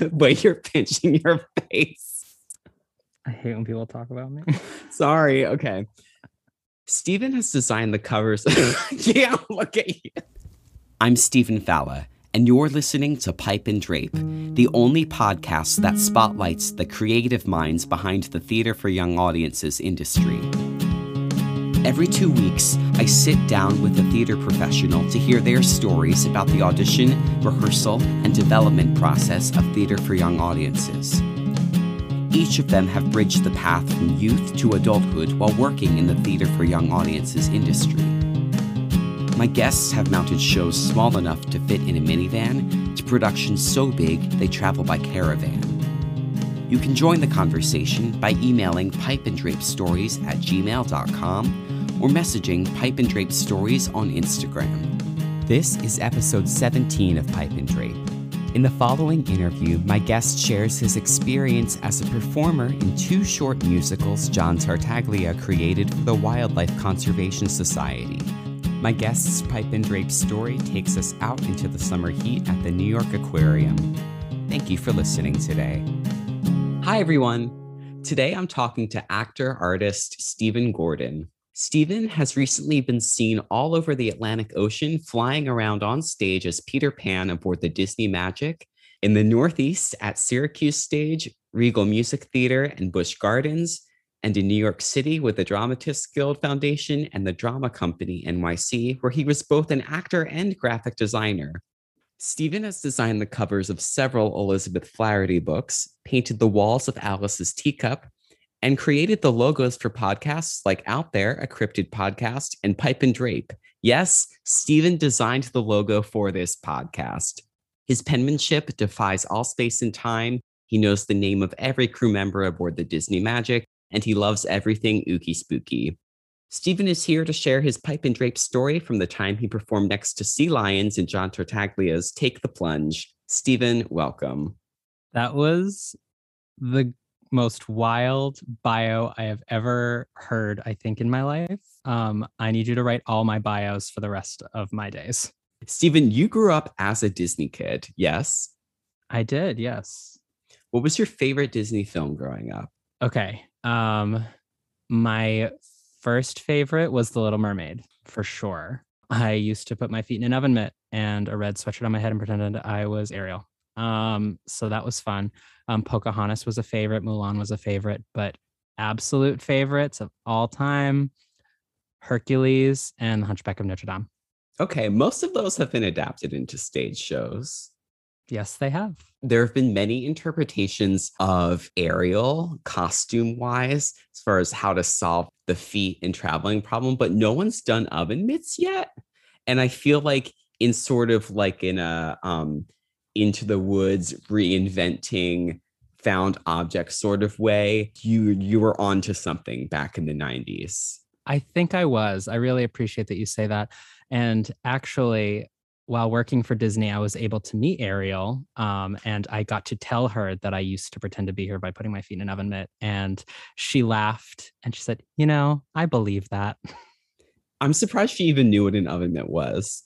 the way you're pinching your face. I hate when people talk about me. Sorry. Okay. Stephen has designed the covers. yeah, look at you. I'm Stephen Falla, and you're listening to Pipe and Drape, the only podcast that spotlights the creative minds behind the theater for young audiences industry. Every two weeks, I sit down with a theater professional to hear their stories about the audition, rehearsal, and development process of theater for young audiences. Each of them have bridged the path from youth to adulthood while working in the theater for young audiences industry. My guests have mounted shows small enough to fit in a minivan to productions so big they travel by caravan. You can join the conversation by emailing pipeanddrapestories at gmail.com or messaging Pipe and Drape Stories on Instagram. This is episode 17 of Pipe and Drape. In the following interview, my guest shares his experience as a performer in two short musicals John Tartaglia created for the Wildlife Conservation Society. My guest's Pipe and Drape story takes us out into the summer heat at the New York Aquarium. Thank you for listening today. Hi, everyone. Today I'm talking to actor artist Stephen Gordon. Stephen has recently been seen all over the Atlantic Ocean flying around on stage as Peter Pan aboard the Disney Magic, in the Northeast at Syracuse Stage, Reagle Music Theater, and Busch Gardens, and in New York City with the Dramatists Guild Foundation and the Drama Company NYC, where he was both an actor and graphic designer. Stephen has designed the covers of several Elizabeth Flaherty books, painted the walls of Alice's teacup, and created the logos for podcasts like Out There, a cryptid podcast, and Pipe and Drape. Yes, Stephen designed the logo for this podcast. His penmanship defies all space and time. He knows the name of every crew member aboard the Disney Magic, and he loves everything ooky spooky. Stephen is here to share his pipe and drape story from the time he performed next to sea lions in John Tartaglia's Take the Plunge. Stephen, welcome. That was the most wild bio I have ever heard, I think, in my life. Um, I need you to write all my bios for the rest of my days. Stephen, you grew up as a Disney kid, yes? I did, yes. What was your favorite Disney film growing up? Okay. Um, my first favorite was The Little Mermaid, for sure. I used to put my feet in an oven mitt and a red sweatshirt on my head and pretended I was Ariel. Um, so that was fun. Um, Pocahontas was a favorite, Mulan was a favorite, but absolute favorites of all time Hercules and The Hunchback of Notre Dame. Okay, most of those have been adapted into stage shows. Yes, they have. There have been many interpretations of Ariel costume wise, as far as how to solve the feet and traveling problem, but no one's done oven mitts yet. And I feel like in sort of like in a um into the woods reinventing found object sort of way. You you were onto something back in the 90s i think i was. I really appreciate that you say that. And actually while working for disney i was able to meet ariel um, and i got to tell her that i used to pretend to be her by putting my feet in an oven mitt. And she laughed and she said you know i believe that. I'm surprised she even knew what an oven mitt was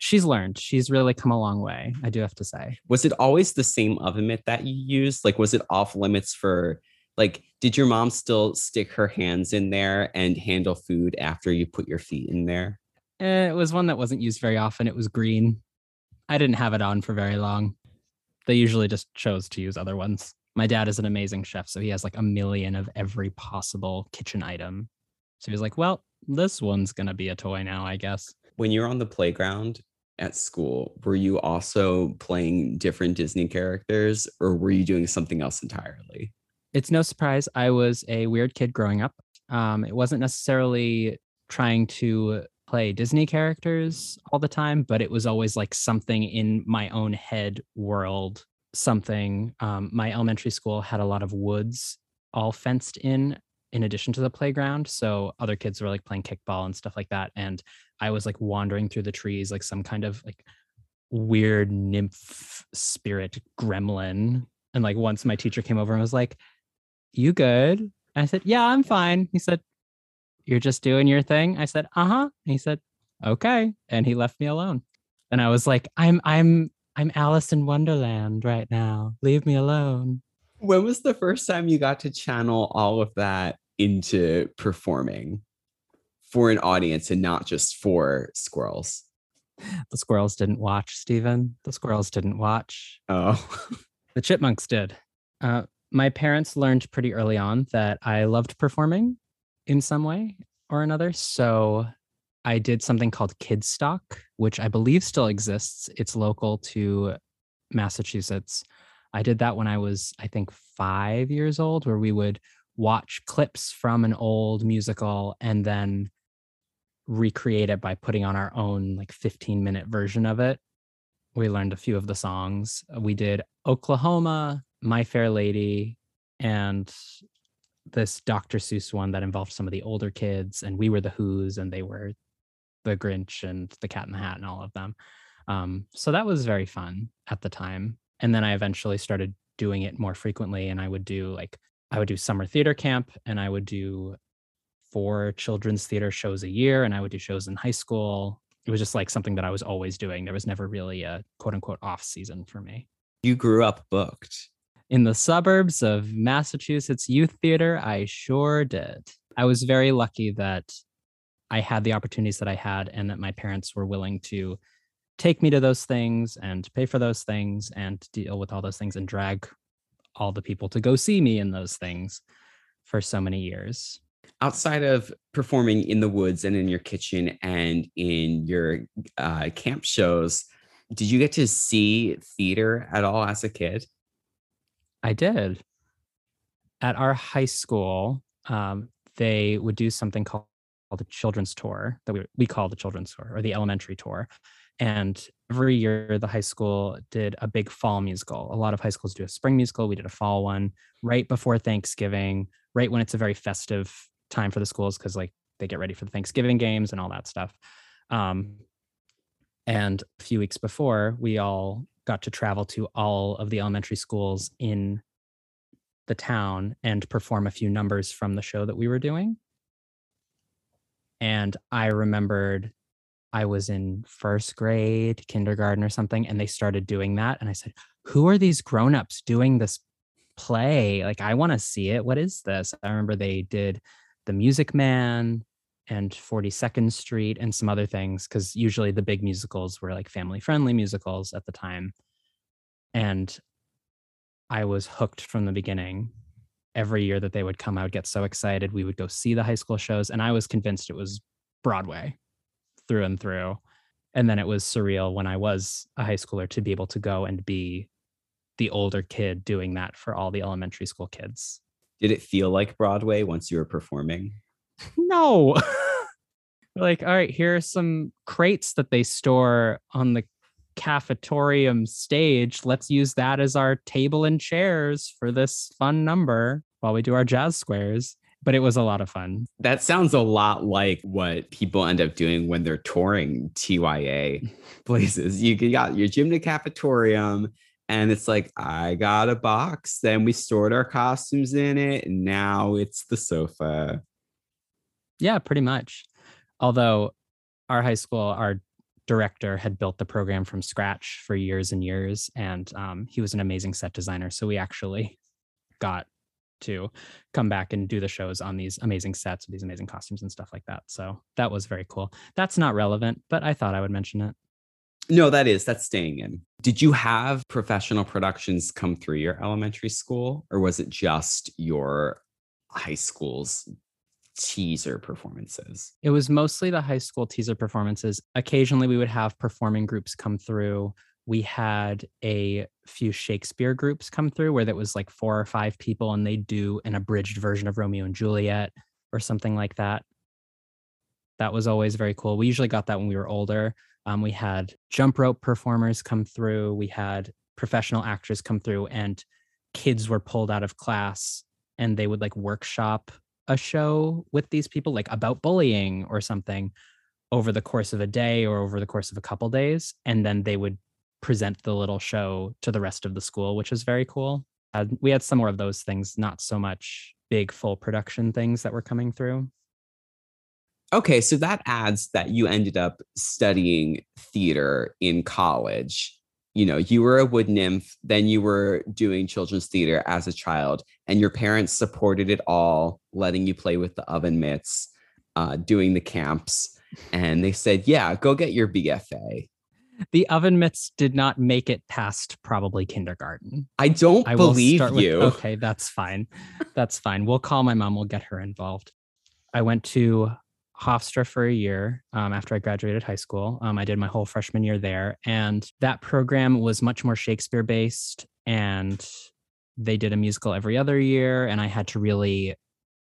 she's learned. She's really come a long way, I do have to say. Was it always the same oven mitt that you used? Like, was it off limits for, like, did your mom still stick her hands in there and handle food after you put your feet in there? Eh, it was one that wasn't used very often. It was green. I didn't have it on for very long. They usually just chose to use other ones. My dad is an amazing chef, so he has like a million of every possible kitchen item. So he's like, well, this one's going to be a toy now, I guess when you're on the playground at school, were you also playing different Disney characters or were you doing something else entirely? It's no surprise I was a weird kid growing up. Um, it wasn't necessarily trying to play Disney characters all the time, but it was always like something in my own head world. Something. Um, my elementary school had a lot of woods all fenced in in addition to the playground. So other kids were like playing kickball and stuff like that. And I was like wandering through the trees like some kind of like weird nymph spirit gremlin. And like once my teacher came over and was like, You good? And I said, Yeah, I'm fine. He said, You're just doing your thing? I said, Uh huh. He said, Okay. And he left me alone. And I was like, I'm, I'm, I'm Alice in Wonderland right now. Leave me alone. When was the first time you got to channel all of that into performing for an audience and not just for squirrels? The squirrels didn't watch, Stephen. The squirrels didn't watch. Oh. the chipmunks did. Uh, my parents learned pretty early on that I loved performing in some way or another. So I did something called Kidstock, which I believe still exists. It's local to Massachusetts. I did that when I was, I think, five years old, where we would watch clips from an old musical and then recreate it by putting on our own like 15 minute version of it. We learned a few of the songs. We did Oklahoma, My Fair Lady, and this Dr. Seuss one that involved some of the older kids, and we were the Who's, and they were the Grinch and the Cat in the Hat and all of them. Um, so that was very fun at the time. And then I eventually started doing it more frequently, and I would do like I would do summer theater camp, and I would do four children's theater shows a year, and I would do shows in high school. It was just like something that I was always doing. There was never really a quote unquote off season for me. You grew up booked. In the suburbs of Massachusetts Youth Theater, I sure did. I was very lucky that I had the opportunities that I had and that my parents were willing to take me to those things and pay for those things and deal with all those things and drag all the people to go see me in those things for so many years. Outside of performing in the woods and in your kitchen and in your uh, camp shows, did you get to see theater at all as a kid? I did. At our high school, um, they would do something called the children's tour that we, we call the children's tour or the elementary tour. And every year, the high school did a big fall musical. A lot of high schools do a spring musical. We did a fall one right before Thanksgiving, right when it's a very festive time for the schools because, like, they get ready for the Thanksgiving games and all that stuff. Um, and a few weeks before, we all got to travel to all of the elementary schools in the town and perform a few numbers from the show that we were doing. And I remembered I was in first grade, kindergarten, or something, and they started doing that. And I said, Who are these grown-ups doing this play? Like, I want to see it. What is this? I remember they did The Music Man and 42nd Street and some other things because usually the big musicals were like family friendly musicals at the time. And I was hooked from the beginning. Every year that they would come, I would get so excited. We would go see the high school shows, and I was convinced it was Broadway through and through. And then it was surreal when I was a high schooler to be able to go and be the older kid doing that for all the elementary school kids. Did it feel like Broadway once you were performing? No. like, all right, here are some crates that they store on the cafetorium stage. Let's use that as our table and chairs for this fun number while we do our jazz squares. But it was a lot of fun. That sounds a lot like what people end up doing when they're touring TYA places. You got your gym and it's like, I got a box. Then we stored our costumes in it, and now it's the sofa. Yeah, pretty much. Although our high school, our director had built the program from scratch for years and years, and um, he was an amazing set designer. So we actually got to come back and do the shows on these amazing sets with these amazing costumes and stuff like that. So that was very cool. That's not relevant, but I thought I would mention it. No, that is that's staying in. Did you have professional productions come through your elementary school, or was it just your high school's teaser performances? It was mostly the high school teaser performances. Occasionally, we would have performing groups come through. We had a few Shakespeare groups come through where that was like four or five people and they do an abridged version of Romeo and Juliet or something like that. That was always very cool. We usually got that when we were older. Um, we had jump rope performers come through. We had professional actors come through, and kids were pulled out of class and they would like workshop a show with these people, like about bullying or something, over the course of a day or over the course of a couple days. And then they would present the little show to the rest of the school, which was very cool. Uh, we had some more of those things, not so much big full production things that were coming through. Okay, so that adds that you ended up studying theater in college. you know, you were a wood nymph, then you were doing children's theater as a child, and your parents supported it all, letting you play with the oven mitts, uh, doing the camps. And they said, yeah, go get your BFA. The oven mitts did not make it past probably kindergarten. I don't I believe with- you. okay, that's fine. That's fine. We'll call my mom. We'll get her involved. I went to Hofstra for a year um, after I graduated high school. Um, I did my whole freshman year there, and that program was much more Shakespeare based. And they did a musical every other year, and I had to really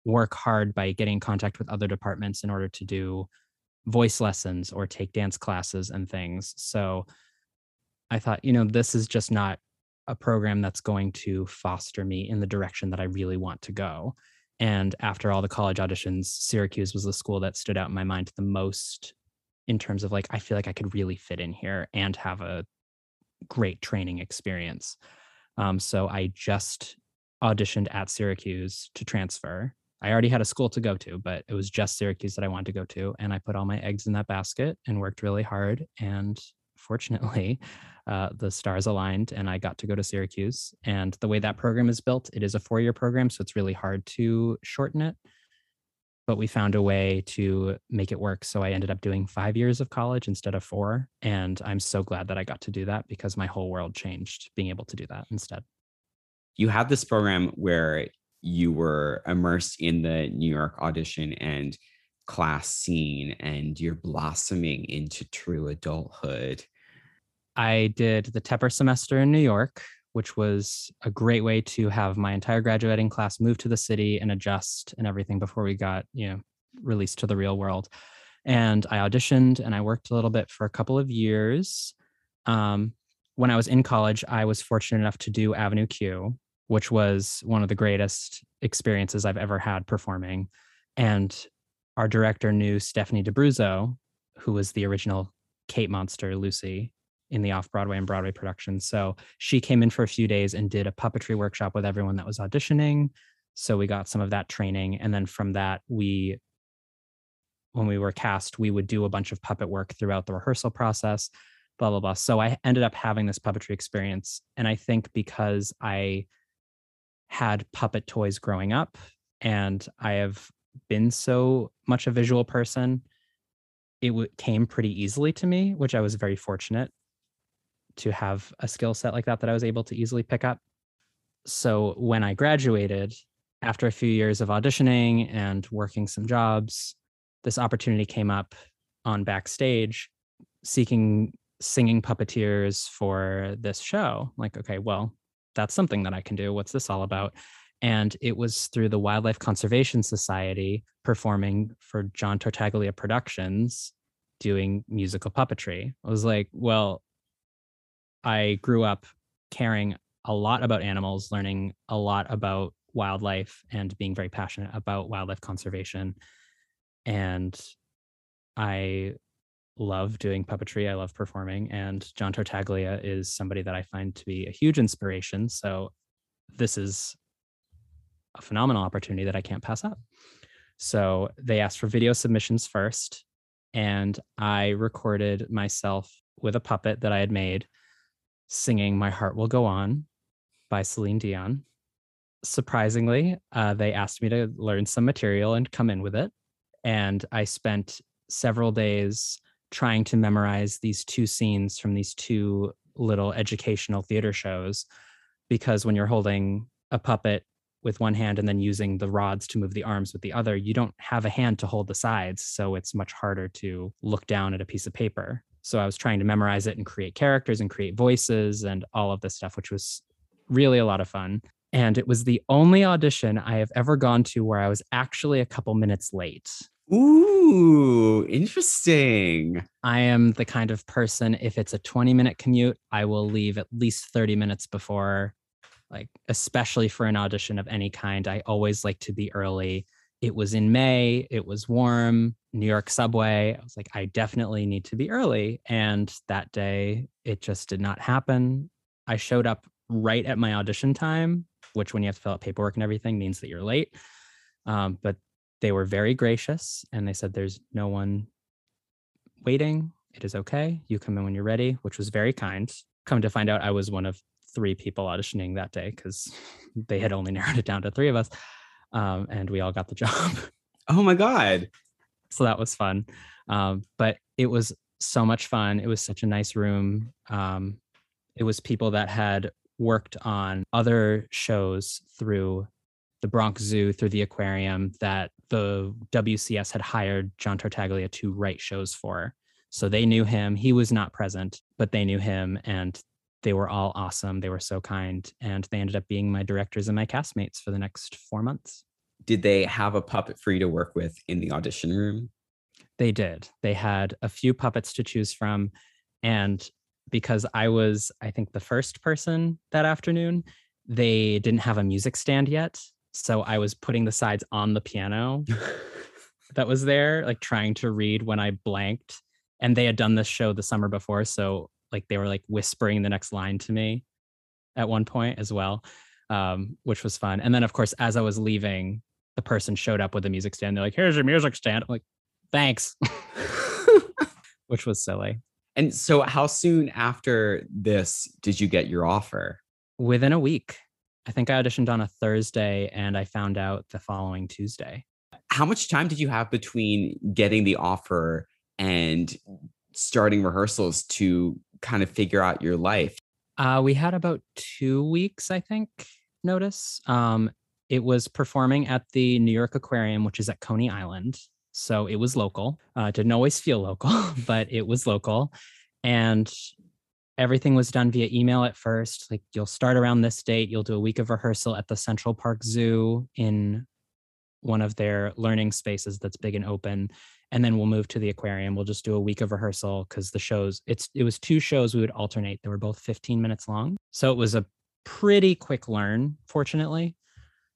work hard by getting in contact with other departments in order to do voice lessons or take dance classes and things. So I thought, you know, this is just not a program that's going to foster me in the direction that I really want to go. And after all the college auditions, Syracuse was the school that stood out in my mind the most in terms of like, I feel like I could really fit in here and have a great training experience. Um, so I just auditioned at Syracuse to transfer. I already had a school to go to, but it was just Syracuse that I wanted to go to. And I put all my eggs in that basket and worked really hard. And fortunately, uh, the stars aligned and I got to go to Syracuse. And the way that program is built, it is a four year program. So it's really hard to shorten it. But we found a way to make it work. So I ended up doing five years of college instead of four. And I'm so glad that I got to do that because my whole world changed being able to do that instead. you have this program where you were immersed in the New York audition and class scene, and you're blossoming into true adulthood. I did the Tepper semester in New York, which was a great way to have my entire graduating class move to the city and adjust and everything before we got, you know, released to the real world. And I auditioned and I worked a little bit for a couple of years. Um, when I was in college, I was fortunate enough to do Avenue Q, which was one of the greatest experiences I've ever had performing. And our director knew Stephanie D'Abruzzo, who was the original Kate Monster, Lucy, in the off Broadway and Broadway production. So she came in for a few days and did a puppetry workshop with everyone that was auditioning. So we got some of that training. And then from that, we, when we were cast, we would do a bunch of puppet work throughout the rehearsal process, blah, blah, blah. So I ended up having this puppetry experience. And I think because I had puppet toys growing up and I have been so much a visual person, it w- came pretty easily to me, which I was very fortunate to have a skill set like that that I was able to easily pick up. So when I graduated, after a few years of auditioning and working some jobs, this opportunity came up on backstage seeking singing puppeteers for this show. Like, okay, well, that's something that I can do. What's this all about? And it was through the Wildlife Conservation Society performing for John Tartaglia Productions doing musical puppetry. I was like, well, I grew up caring a lot about animals, learning a lot about wildlife, and being very passionate about wildlife conservation. And I love doing puppetry. I love performing. And John Tartaglia is somebody that I find to be a huge inspiration. So this is a phenomenal opportunity that I can't pass up. So they asked for video submissions first. And I recorded myself with a puppet that I had made singing My Heart Will Go On by Celine Dion. Surprisingly, uh, they asked me to learn some material and come in with it. And I spent several days trying to memorize these two scenes from these two little educational theater shows. Because when you're holding a puppet with one hand and then using the rods to move the arms with the other, you don't have a hand to hold the sides. So it's much harder to look down at a piece of paper. So I was trying to memorize it and create characters and create voices and all of this stuff, which was really a lot of fun. And it was the only audition I have ever gone to where I was actually a couple minutes late. Ooh, interesting. I am the kind of person, if it's a 20 minute commute, I will leave at least 30 minutes before, like, especially for an audition of any kind. I always like to be early. It was in May, it was warm, New York subway. I was like, I definitely need to be early. And that day, it just did not happen. I showed up right at my audition time, which, when you have to fill out paperwork and everything, means that you're late. Um, but they were very gracious and they said, There's no one waiting. It is okay. You come in when you're ready, which was very kind. come to find out, I was one of three people auditioning that day because they had only narrowed it down to three of us. Um, and we all got the job. Oh my God. so that was fun. Um, but it was so much fun. It was such a nice room. Um, it was people that had worked on other shows through the Bronx Zoo, through the aquarium that the WCS had hired John Tartaglia to write shows for. So they knew him. He was not present, but they knew him and they were all awesome. They were so kind. And they ended up being my directors and my castmates for the next four months. Did they have a puppet for you to work with in the audition room? They did. They had a few puppets to choose from. And because I was, I think, the first person that afternoon, they didn't have a music stand yet. So I was putting the sides on the piano that was there, like trying to read when I blanked. And they had done this show the summer before. So like they were like whispering the next line to me at one point as well, um, which was fun. And then, of course, as I was leaving, the person showed up with a music stand. They're like, here's your music stand. I'm like, thanks, which was silly. And so, how soon after this did you get your offer? Within a week. I think I auditioned on a Thursday and I found out the following Tuesday. How much time did you have between getting the offer and starting rehearsals to kind of figure out your life? Uh, we had about two weeks, I think, notice. Um, it was performing at the New York Aquarium, which is at Coney Island. So it was local. Uh, didn't always feel local, but it was local. And everything was done via email at first. Like you'll start around this date, you'll do a week of rehearsal at the Central Park Zoo in one of their learning spaces that's big and open. And then we'll move to the aquarium. We'll just do a week of rehearsal because the shows, it's it was two shows we would alternate. They were both 15 minutes long. So it was a pretty quick learn, fortunately.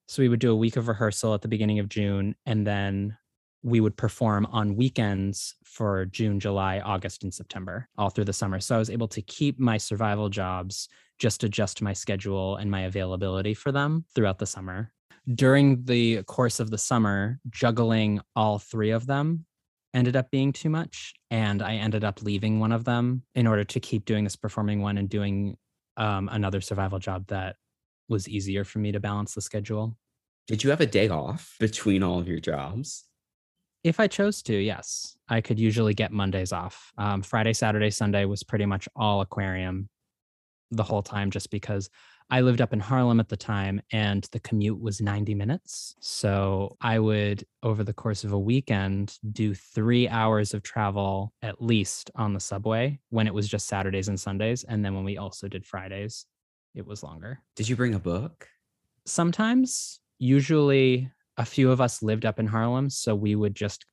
So we would do a week of rehearsal at the beginning of June and then we would perform on weekends for June, July, August, and September, all through the summer. So I was able to keep my survival jobs, just adjust my schedule and my availability for them throughout the summer. During the course of the summer, juggling all three of them ended up being too much. And I ended up leaving one of them in order to keep doing this performing one and doing um, another survival job that was easier for me to balance the schedule. Did you have a day off between all of your jobs? If I chose to, yes, I could usually get Mondays off. Um, Friday, Saturday, Sunday was pretty much all aquarium the whole time, just because I lived up in Harlem at the time and the commute was 90 minutes. So I would, over the course of a weekend, do three hours of travel at least on the subway when it was just Saturdays and Sundays. And then when we also did Fridays, it was longer. Did you bring a book? Sometimes, usually a few of us lived up in Harlem, so we would just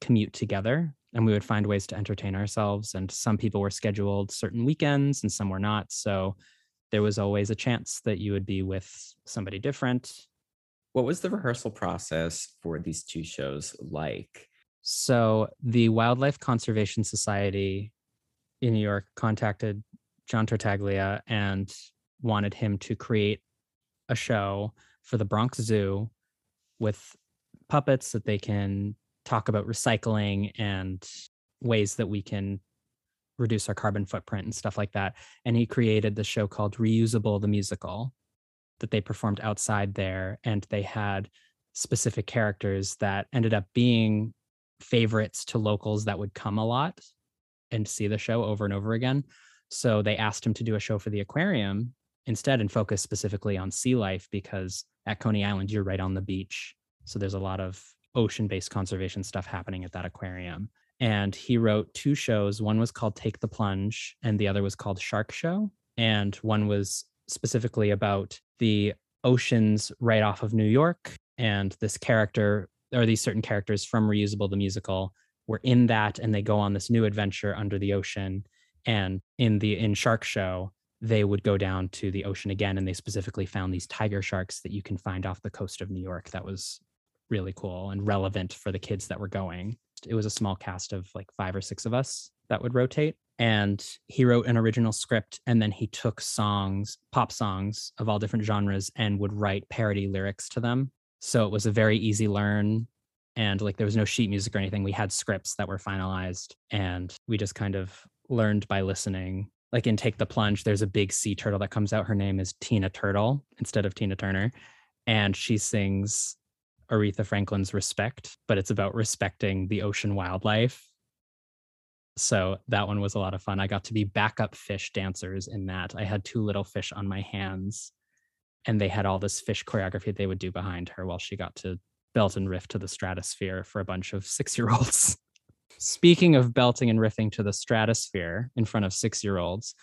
commute together and we would find ways to entertain ourselves. And some people were scheduled certain weekends and some were not. So there was always a chance that you would be with somebody different. What was the rehearsal process for these two shows like? So the Wildlife Conservation Society in New York contacted John Tartaglia and wanted him to create a show for the Bronx Zoo with puppets that they can talk about recycling and ways that we can reduce our carbon footprint and stuff like that. And he created the show called Reusable the Musical that they performed outside there. And they had specific characters that ended up being favorites to locals that would come a lot and see the show over and over again. So they asked him to do a show for the aquarium instead and focus specifically on sea life because at Coney Island, you're right on the beach. So there's a lot of ocean based conservation stuff happening at that aquarium. And he wrote two shows. One was called Take the Plunge, and the other was called Shark Show. And one was specifically about the oceans right off of New York. And this character, or these certain characters from Reusable the Musical, were in that and they go on this new adventure under the ocean. And in the in Shark Show, they would go down to the ocean again and they specifically found these tiger sharks that you can find off the coast of New York that was really cool and relevant for the kids that were going. It was a small cast of like five or six of us that would rotate. And he wrote an original script and then he took songs, pop songs of all different genres, and would write parody lyrics to them. So it was a very easy learn. And like there was no sheet music or anything. We had scripts that were finalized and we just kind of learned by listening like in Take the Plunge, there's a big sea turtle that comes out. Her name is Tina Turtle instead of Tina Turner. And she sings Aretha Franklin's Respect, but it's about respecting the ocean wildlife. So that one was a lot of fun. I got to be backup fish dancers in that. I had two little fish on my hands, and they had all this fish choreography they would do behind her while she got to belt and riff to the stratosphere for a bunch of six year olds. Speaking of belting and riffing to the stratosphere in front of six year olds,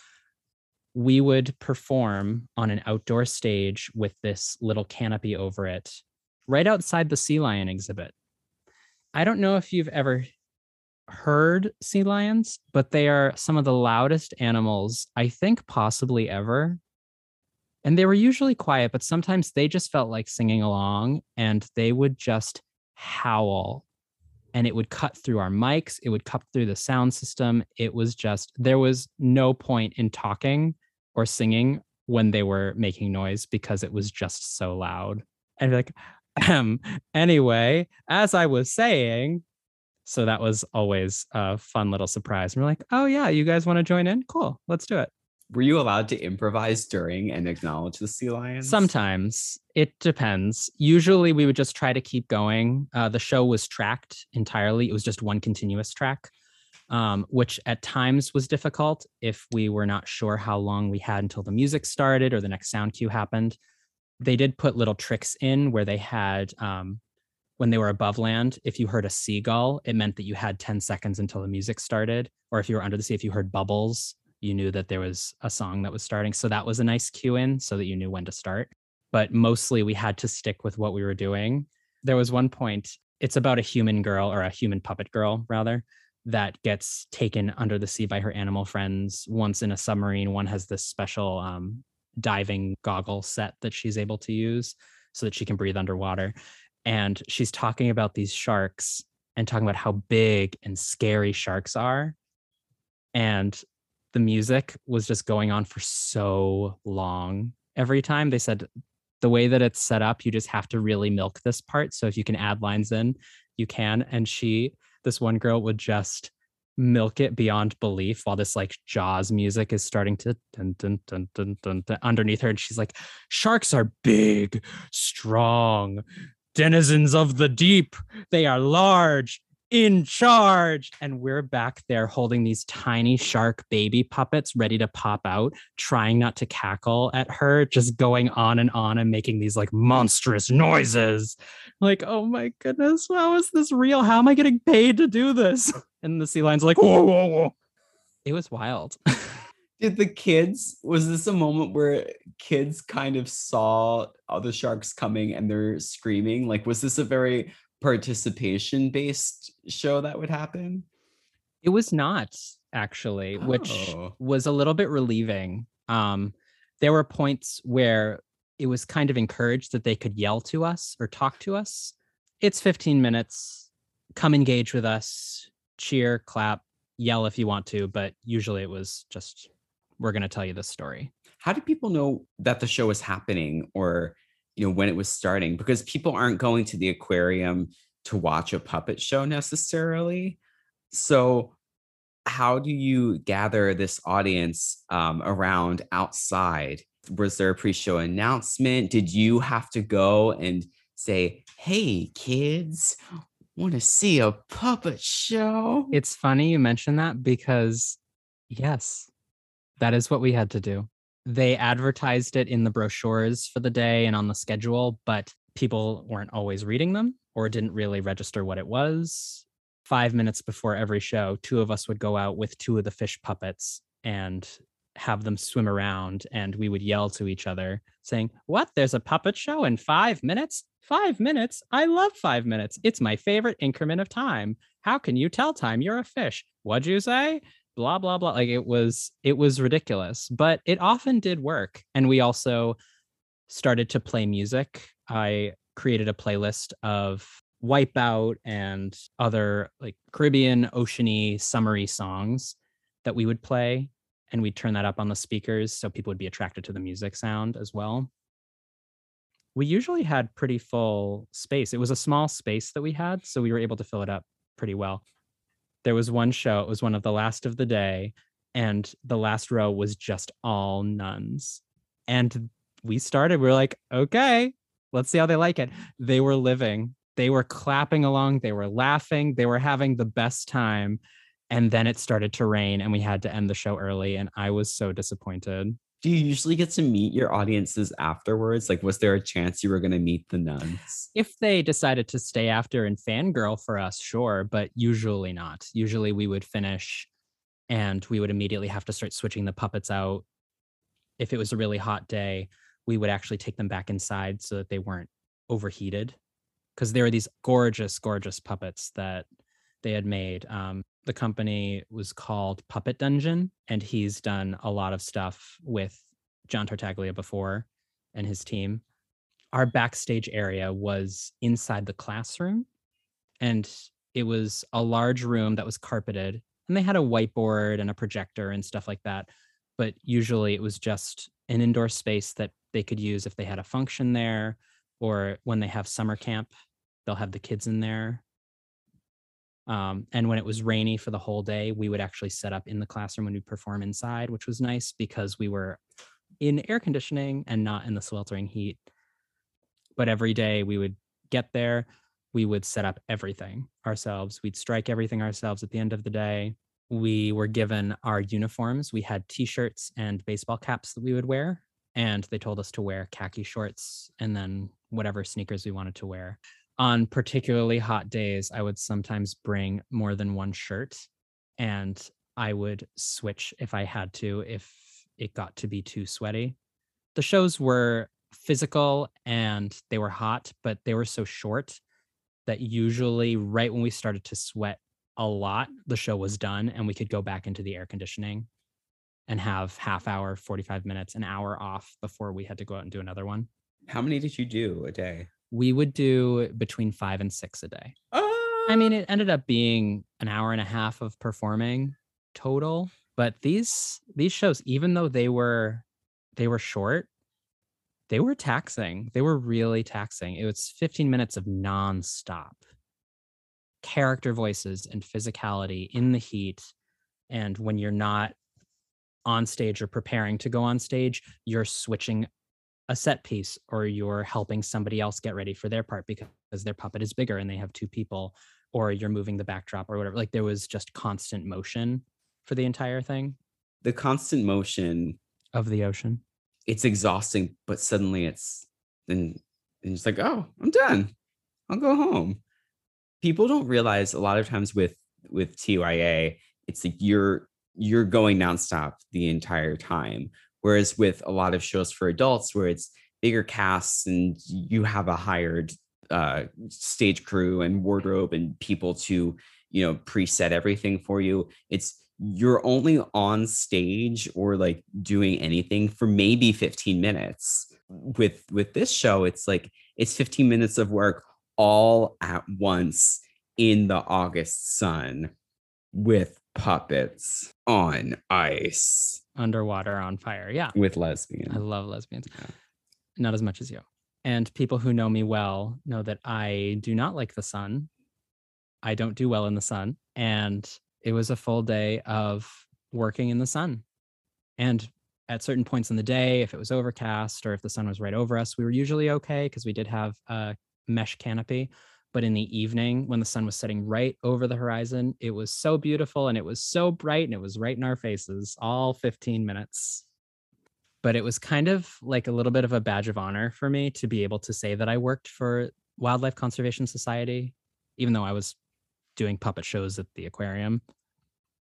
we would perform on an outdoor stage with this little canopy over it right outside the sea lion exhibit. I don't know if you've ever heard sea lions, but they are some of the loudest animals, I think, possibly ever. And they were usually quiet, but sometimes they just felt like singing along and they would just howl and it would cut through our mics, it would cut through the sound system. It was just, there was no point in talking or singing when they were making noise because it was just so loud. And like, um, anyway, as I was saying, so that was always a fun little surprise. And we're like, oh yeah, you guys want to join in? Cool, let's do it. Were you allowed to improvise during and acknowledge the sea lions? Sometimes it depends. Usually we would just try to keep going. Uh, the show was tracked entirely, it was just one continuous track, um, which at times was difficult if we were not sure how long we had until the music started or the next sound cue happened. They did put little tricks in where they had um, when they were above land, if you heard a seagull, it meant that you had 10 seconds until the music started. Or if you were under the sea, if you heard bubbles, you knew that there was a song that was starting. So that was a nice cue in so that you knew when to start. But mostly we had to stick with what we were doing. There was one point, it's about a human girl or a human puppet girl, rather, that gets taken under the sea by her animal friends. Once in a submarine, one has this special um, diving goggle set that she's able to use so that she can breathe underwater and she's talking about these sharks and talking about how big and scary sharks are and the music was just going on for so long every time they said the way that it's set up you just have to really milk this part so if you can add lines in you can and she this one girl would just milk it beyond belief while this like jaws music is starting to dun, dun, dun, dun, dun, dun, underneath her and she's like sharks are big strong denizens of the deep. They are large, in charge. And we're back there holding these tiny shark baby puppets ready to pop out, trying not to cackle at her, just going on and on and making these like monstrous noises. Like, oh my goodness, how is this real? How am I getting paid to do this? And the sea lion's like, whoa, whoa, whoa. It was wild. Did the kids, was this a moment where kids kind of saw other sharks coming and they're screaming? Like, was this a very participation based show that would happen? It was not actually, oh. which was a little bit relieving. Um, there were points where it was kind of encouraged that they could yell to us or talk to us. It's 15 minutes. Come engage with us, cheer, clap, yell if you want to, but usually it was just we're going to tell you this story. How do people know that the show is happening or you know when it was starting because people aren't going to the aquarium to watch a puppet show necessarily. So how do you gather this audience um, around outside? Was there a pre-show announcement? Did you have to go and say, "Hey, kids, want to see a puppet show?" It's funny you mention that because yes, that is what we had to do. They advertised it in the brochures for the day and on the schedule, but people weren't always reading them or didn't really register what it was. Five minutes before every show, two of us would go out with two of the fish puppets and have them swim around and we would yell to each other saying, What? There's a puppet show in five minutes? Five minutes? I love five minutes. It's my favorite increment of time. How can you tell time? You're a fish. What'd you say? Blah blah blah like it was it was ridiculous but it often did work and we also started to play music. I created a playlist of wipeout and other like caribbean oceany summery songs that we would play and we'd turn that up on the speakers so people would be attracted to the music sound as well. We usually had pretty full space. It was a small space that we had so we were able to fill it up pretty well there was one show, it was one of the last of the day, and the last row was just all nuns. And we started, we were like, okay, let's see how they like it. They were living, they were clapping along, they were laughing, they were having the best time. And then it started to rain and we had to end the show early. And I was so disappointed. Do you usually get to meet your audiences afterwards? Like, was there a chance you were going to meet the nuns? If they decided to stay after and fangirl for us, sure, but usually not. Usually we would finish and we would immediately have to start switching the puppets out. If it was a really hot day, we would actually take them back inside so that they weren't overheated because there were these gorgeous, gorgeous puppets that they had made. Um, the company was called Puppet Dungeon, and he's done a lot of stuff with John Tartaglia before and his team. Our backstage area was inside the classroom, and it was a large room that was carpeted and they had a whiteboard and a projector and stuff like that but usually it was just an indoor space that they could use if they had a function there or when they have summer camp they'll have the kids in there um, and when it was rainy for the whole day we would actually set up in the classroom when we perform inside which was nice because we were in air conditioning and not in the sweltering heat but every day we would get there we would set up everything ourselves. We'd strike everything ourselves at the end of the day. We were given our uniforms. We had t shirts and baseball caps that we would wear. And they told us to wear khaki shorts and then whatever sneakers we wanted to wear. On particularly hot days, I would sometimes bring more than one shirt and I would switch if I had to, if it got to be too sweaty. The shows were physical and they were hot, but they were so short that usually right when we started to sweat a lot, the show was done and we could go back into the air conditioning and have half hour, 45 minutes, an hour off before we had to go out and do another one. How many did you do a day? We would do between five and six a day. Oh. I mean, ah! it ended up being an hour and a half of performing total. But these these shows, even though they were they were short, they were taxing. They were really taxing. It was 15 minutes of nonstop character voices and physicality in the heat. And when you're not on stage or preparing to go on stage, you're switching a set piece or you're helping somebody else get ready for their part because their puppet is bigger and they have two people, or you're moving the backdrop or whatever. Like there was just constant motion for the entire thing. The constant motion of the ocean it's exhausting, but suddenly it's then and it's like, oh, I'm done. I'll go home. People don't realize a lot of times with with TYA, it's like you're you're going nonstop the entire time. Whereas with a lot of shows for adults, where it's bigger casts and you have a hired uh, stage crew and wardrobe and people to you know preset everything for you, it's you're only on stage or like doing anything for maybe 15 minutes. With with this show it's like it's 15 minutes of work all at once in the august sun with puppets on ice. Underwater on fire yeah. With lesbians. i love lesbians. Yeah. not as much as you. And people who know me well know that i do not like the sun. I don't do well in the sun. And it was a full day of working in the sun. And at certain points in the day, if it was overcast or if the sun was right over us, we were usually okay because we did have a mesh canopy. But in the evening, when the sun was setting right over the horizon, it was so beautiful and it was so bright and it was right in our faces all 15 minutes. But it was kind of like a little bit of a badge of honor for me to be able to say that I worked for Wildlife Conservation Society, even though I was doing puppet shows at the aquarium,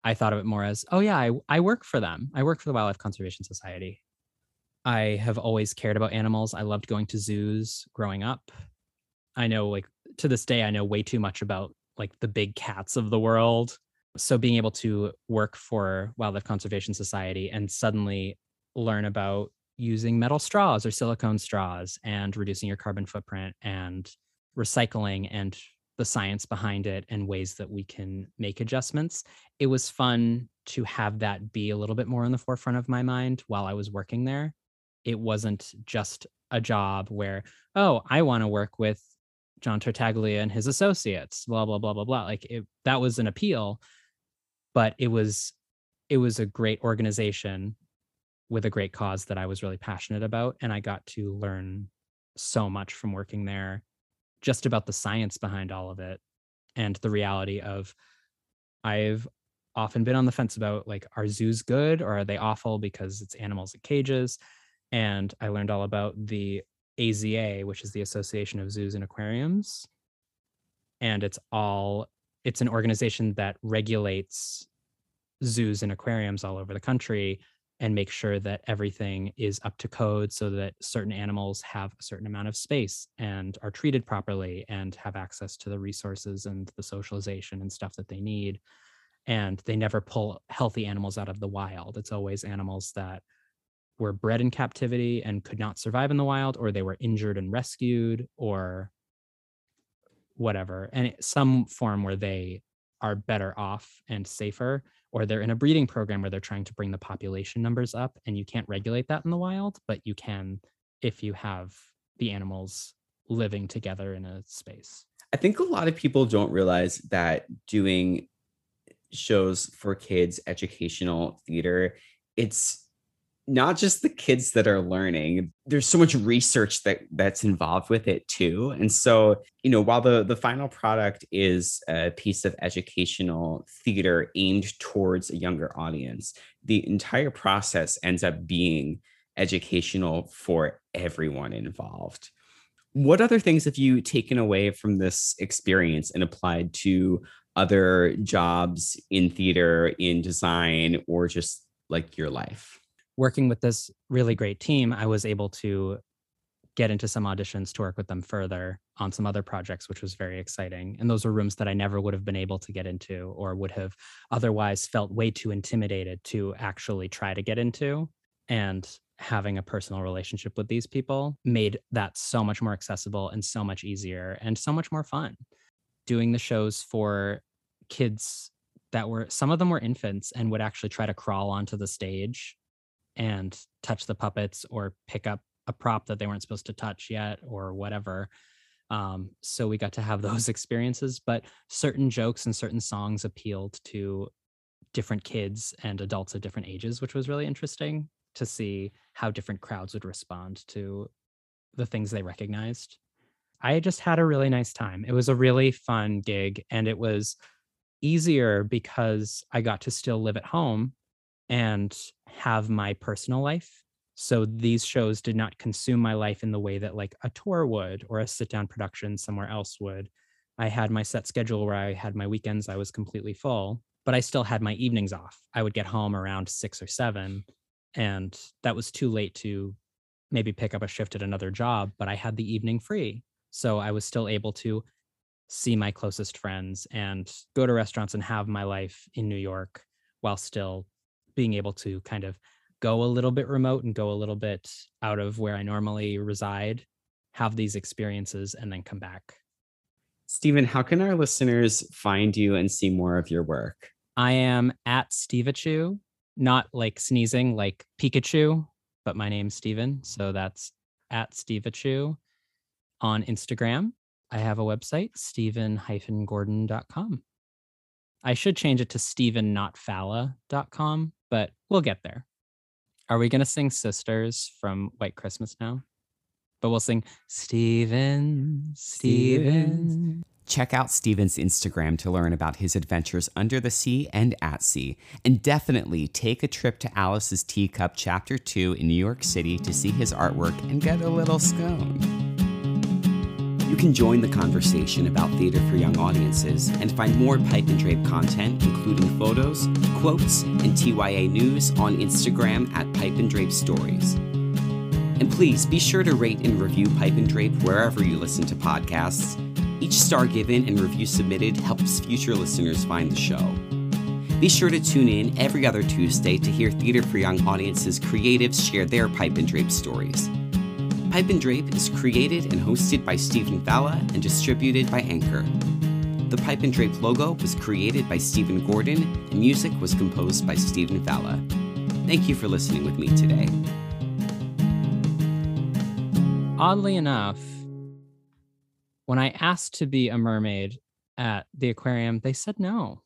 I thought of it more as, oh yeah, I, I work for them. I work for the Wildlife Conservation Society. I have always cared about animals. I loved going to zoos growing up. I know like to this day I know way too much about like the big cats of the world. So being able to work for Wildlife Conservation Society and suddenly learn about using metal straws or silicone straws and reducing your carbon footprint and recycling and the science behind it and ways that we can make adjustments. It was fun to have that be a little bit more in the forefront of my mind while I was working there. It wasn't just a job where, oh, I want to work with John Tartaglia and his associates, blah, blah, blah, blah, blah. Like it, that was an appeal, but it was it was a great organization with a great cause that I was really passionate about. And I got to learn so much from working there just about the science behind all of it and the reality of I've often been on the fence about like are zoos good or are they awful because it's animals in cages and I learned all about the AZA which is the Association of Zoos and Aquariums and it's all it's an organization that regulates zoos and aquariums all over the country and make sure that everything is up to code so that certain animals have a certain amount of space and are treated properly and have access to the resources and the socialization and stuff that they need. And they never pull healthy animals out of the wild. It's always animals that were bred in captivity and could not survive in the wild or they were injured and rescued or whatever. And some form where they are better off and safer or they're in a breeding program where they're trying to bring the population numbers up and you can't regulate that in the wild but you can if you have the animals living together in a space. I think a lot of people don't realize that doing shows for kids educational theater it's not just the kids that are learning there's so much research that that's involved with it too. And so you know while the the final product is a piece of educational theater aimed towards a younger audience the entire process ends up being educational for everyone involved. What other things have you taken away from this experience and applied to other jobs in theater in design or just like your life working with this really great team, I was able to get into some auditions to work with them further on some other projects, which was very exciting. And those were rooms that I never would have been able to get into or would have otherwise felt way too intimidated to actually try to get into. And having a personal relationship with these people made that so much more accessible and so much easier and so much more fun. Doing the shows for kids that were some of them were infants and would actually try to crawl onto the stage and touch the puppets or pick up a prop that they weren't supposed to touch yet or whatever. Um, so we got to have those experiences, but certain jokes and certain songs appealed to different kids and adults of different ages, which was really interesting to see how different crowds would respond to the things they recognized. I just had a really nice time. It was a really fun gig and it was easier because I got to still live at home and have my personal life. So these shows did not consume my life in the way that like a tour would or a sit down production somewhere else would. I had my set schedule where I had my weekends, I was completely full, but I still had my evenings off. I would get home around six or seven, and that was too late to maybe pick up a shift at another job, but I had the evening free. So I was still able to see my closest friends and go to restaurants and have my life in New York while still being able to kind of go a little bit remote and go a little bit out of where I normally reside, have these experiences, and then come back. Stephen, how can our listeners find you and see more of your work? I am at Stevachu, not like sneezing like Pikachu, but my name's Stephen. So that's at Stevachu on Instagram. I have a website, stephen-gordon.com. I should change it to stephennotfalla.com but we'll get there. Are we gonna sing Sisters from White Christmas now? But we'll sing Stephen, Stephen. Check out Stephen's Instagram to learn about his adventures under the sea and at sea. And definitely take a trip to Alice's Teacup Chapter 2 in New York City to see his artwork and get a little scone. You can join the conversation about theater for young audiences and find more Pipe and Drape content, including photos, quotes, and TYA news on Instagram at Pipe and Drape Stories. And please be sure to rate and review Pipe and Drape wherever you listen to podcasts. Each star given and review submitted helps future listeners find the show. Be sure to tune in every other Tuesday to hear Theater for Young Audiences creatives share their Pipe and Drape stories. Pipe and Drape is created and hosted by Stephen Falla and distributed by Anchor. The Pipe and Drape logo was created by Stephen Gordon and music was composed by Stephen Falla. Thank you for listening with me today. Oddly enough, when I asked to be a mermaid at the aquarium, they said no.